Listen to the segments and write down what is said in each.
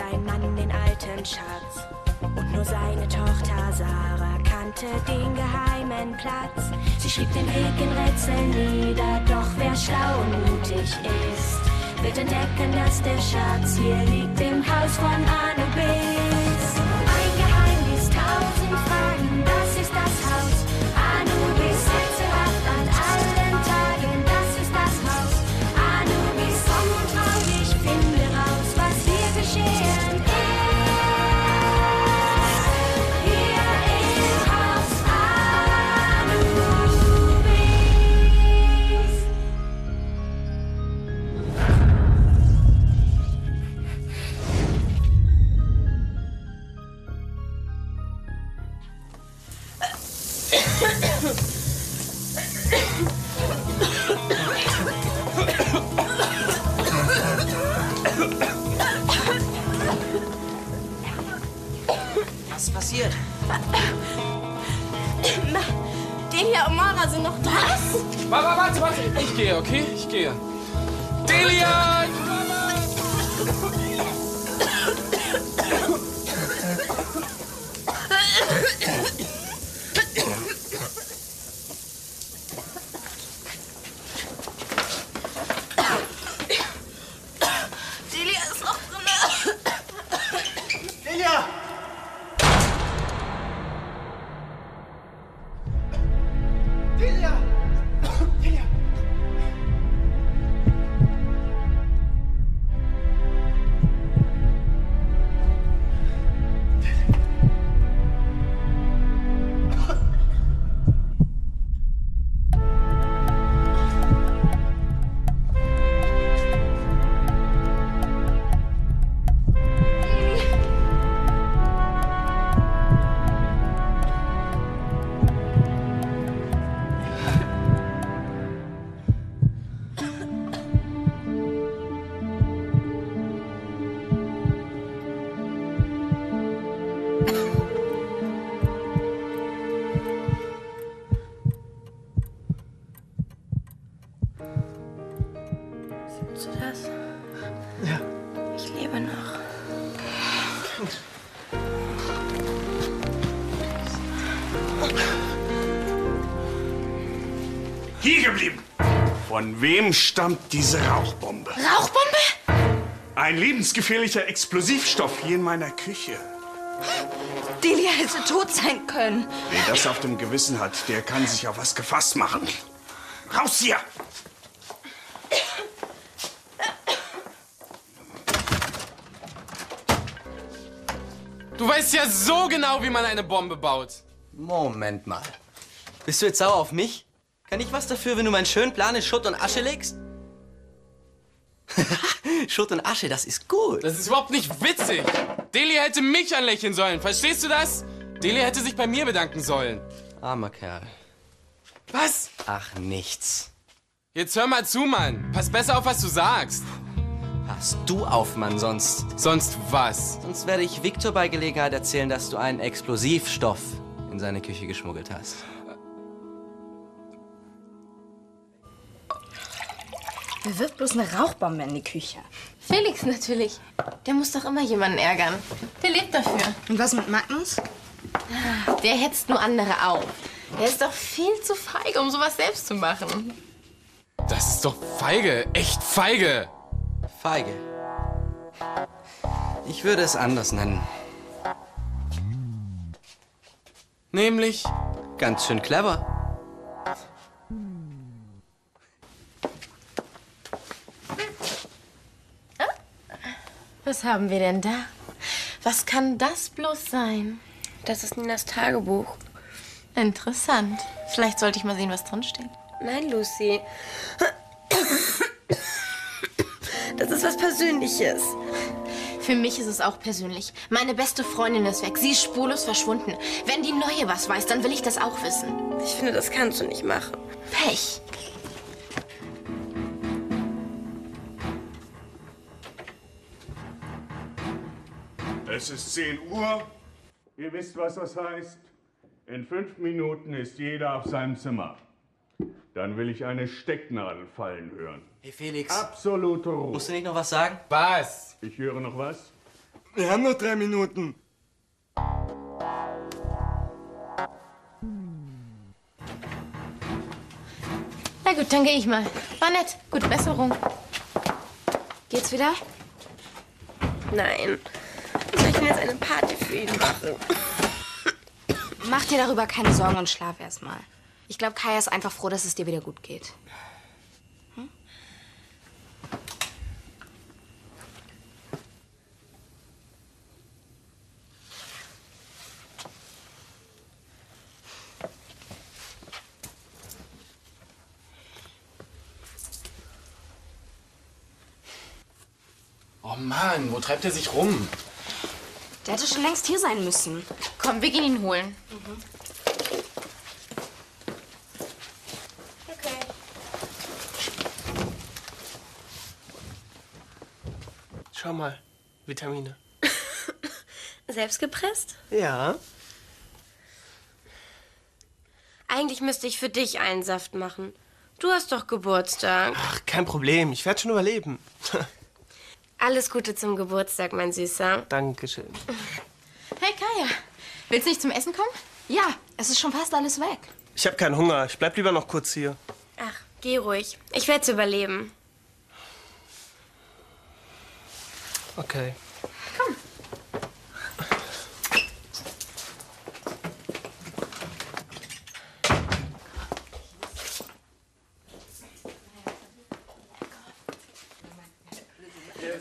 dein Mann den alten Schatz. Und nur seine Tochter Sarah kannte den geheimen Platz. Sie schrieb den Weg in Rätseln nieder, doch wer schlau und mutig ist, wird entdecken, dass der Schatz hier liegt im Haus von Anubis. Was ist passiert? Na, Delia und Mara sind noch da. Was? Warte, warte, warte. Ich gehe, okay? Ich gehe. Delia! Delia Ja. Ich lebe noch. Hier geblieben. Von wem stammt diese Rauchbombe? Rauchbombe? Ein lebensgefährlicher Explosivstoff hier in meiner Küche. Delia hätte tot sein können. Wer das auf dem Gewissen hat, der kann sich auf was gefasst machen. Raus hier! Du weißt ja so genau, wie man eine Bombe baut. Moment mal. Bist du jetzt sauer auf mich? Kann ich was dafür, wenn du meinen schönen Plan in Schutt und Asche legst? Schutt und Asche, das ist gut. Das ist überhaupt nicht witzig. Delia hätte mich anlächeln sollen. Verstehst du das? Delia hätte sich bei mir bedanken sollen. Armer Kerl. Was? Ach, nichts. Jetzt hör mal zu, Mann. Pass besser auf, was du sagst. Pass du auf, Mann, sonst. Sonst was? Sonst werde ich Viktor bei Gelegenheit erzählen, dass du einen Explosivstoff in seine Küche geschmuggelt hast. Wer wirft bloß eine Rauchbombe in die Küche? Felix natürlich. Der muss doch immer jemanden ärgern. Der lebt dafür. Und was mit Magnus? Der hetzt nur andere auf. Er ist doch viel zu feige, um sowas selbst zu machen. Das ist doch feige. Echt feige. Feige. Ich würde es anders nennen. Nämlich? Ganz schön clever. Was haben wir denn da? Was kann das bloß sein? Das ist Ninas Tagebuch. Interessant. Vielleicht sollte ich mal sehen, was drin steht. Nein, Lucy. Das ist was Persönliches. Für mich ist es auch persönlich. Meine beste Freundin ist weg. Sie ist spurlos verschwunden. Wenn die Neue was weiß, dann will ich das auch wissen. Ich finde, das kannst du nicht machen. Pech. Es ist 10 Uhr. Ihr wisst, was das heißt. In fünf Minuten ist jeder auf seinem Zimmer. Dann will ich eine Stecknadel fallen hören. Hey Felix, Absolute Ruhe. musst du nicht noch was sagen? Was? Ich höre noch was. Wir haben noch drei Minuten. Na gut, dann gehe ich mal. War nett. Gute Besserung. Geht's wieder? Nein. Soll ich denn jetzt eine Party für ihn machen? Mach dir darüber keine Sorgen und schlaf erstmal. Ich glaube, Kaya ist einfach froh, dass es dir wieder gut geht. Oh Mann, wo treibt er sich rum? Der hätte schon längst hier sein müssen. Komm, wir gehen ihn holen. Schau mal, Vitamine. Selbst gepresst? Ja. Eigentlich müsste ich für dich einen Saft machen. Du hast doch Geburtstag. Ach, kein Problem. Ich werde schon überleben. Alles Gute zum Geburtstag, mein Süßer. Dankeschön. Hey, Kaya. Willst du nicht zum Essen kommen? Ja, es ist schon fast alles weg. Ich habe keinen Hunger. Ich bleib lieber noch kurz hier. Ach, geh ruhig. Ich werde es überleben. Okay. Come.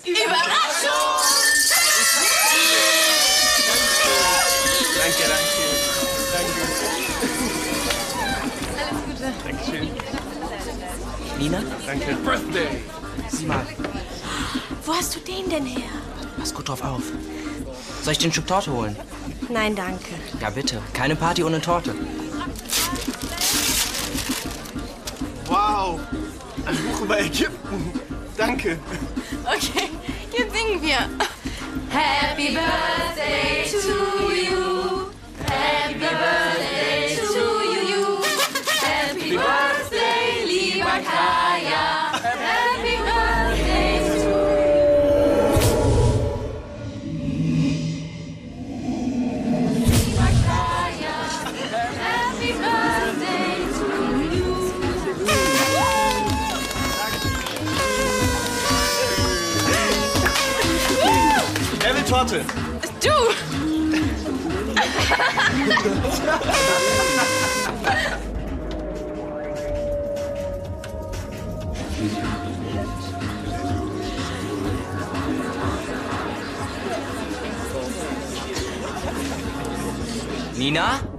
Überraschung! danke, danke. Danke. Dankeschön. Nina, Danke. Birthday! sieh mal. Wo hast du den denn her? Pass gut drauf auf. Soll ich den Schub Torte holen? Nein, danke. Ja, bitte. Keine Party ohne Torte. Wow. Ein Buch über Ägypten. Danke. Okay, jetzt singen wir. Happy Birthday Wer will Torte? Du! Nina?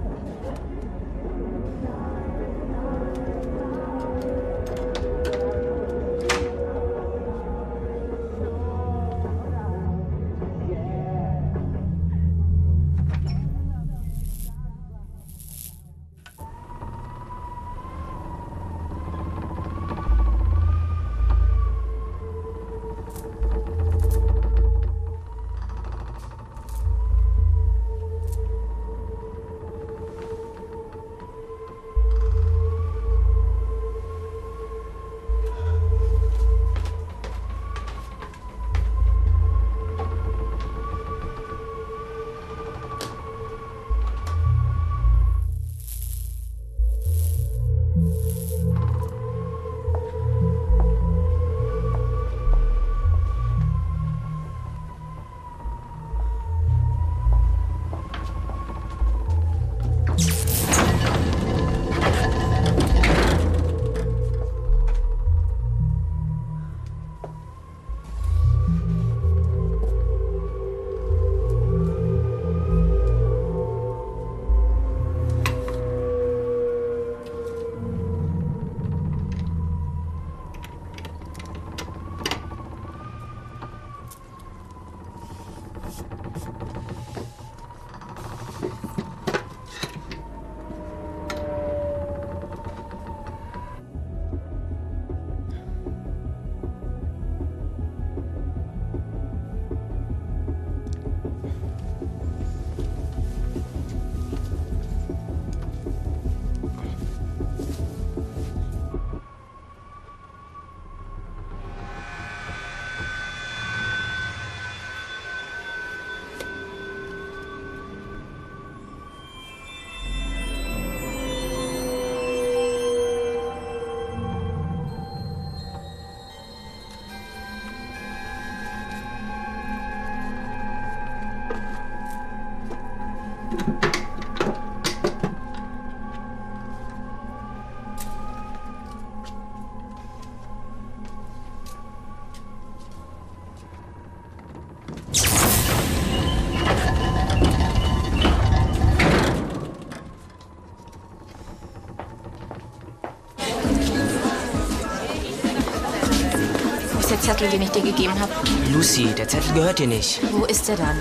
Zettel, den ich dir gegeben habe? Lucy, der Zettel gehört dir nicht. Wo ist der dann?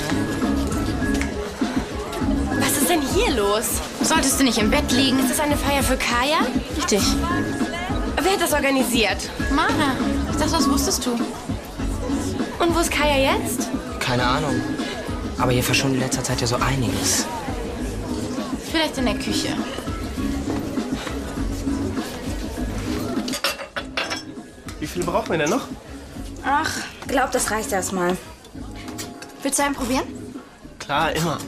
Was ist denn hier los? Solltest du nicht im Bett liegen? Ist das eine Feier für Kaya? Richtig. Wer hat das organisiert? Mara, ich dachte, das wusstest du. Und wo ist Kaya jetzt? Keine Ahnung. Aber hier verschwindet in letzter Zeit ja so einiges. Vielleicht in der Küche. Wie viele brauchen wir denn noch? Ach, glaub, das reicht erstmal. Willst du einen probieren? Klar, immer.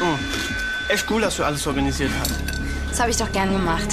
Oh, echt cool, dass du alles organisiert hast. Das habe ich doch gern gemacht.